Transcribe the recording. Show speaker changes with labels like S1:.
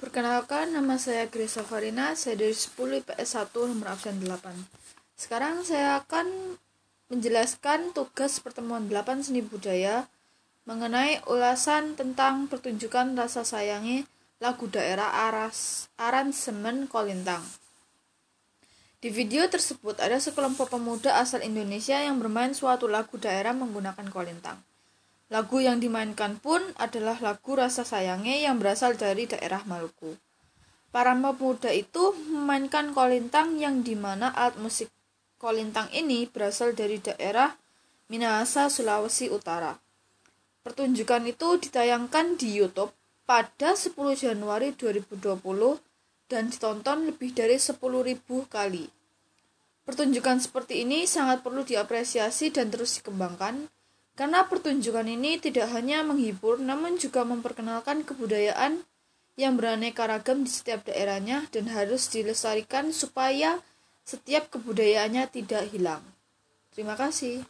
S1: Perkenalkan, nama saya Grace Safarina, saya dari 10 IPS 1 nomor absen 8. Sekarang saya akan menjelaskan tugas pertemuan 8 seni budaya mengenai ulasan tentang pertunjukan rasa sayangi lagu daerah aras, aransemen Kolintang. Di video tersebut ada sekelompok pemuda asal Indonesia yang bermain suatu lagu daerah menggunakan kolintang. Lagu yang dimainkan pun adalah lagu Rasa Sayange yang berasal dari daerah Maluku. Para pemuda itu memainkan kolintang yang di mana alat musik kolintang ini berasal dari daerah Minahasa, Sulawesi Utara. Pertunjukan itu ditayangkan di YouTube pada 10 Januari 2020 dan ditonton lebih dari 10.000 kali. Pertunjukan seperti ini sangat perlu diapresiasi dan terus dikembangkan karena pertunjukan ini tidak hanya menghibur, namun juga memperkenalkan kebudayaan yang beraneka ragam di setiap daerahnya dan harus dilestarikan supaya setiap kebudayaannya tidak hilang. Terima kasih.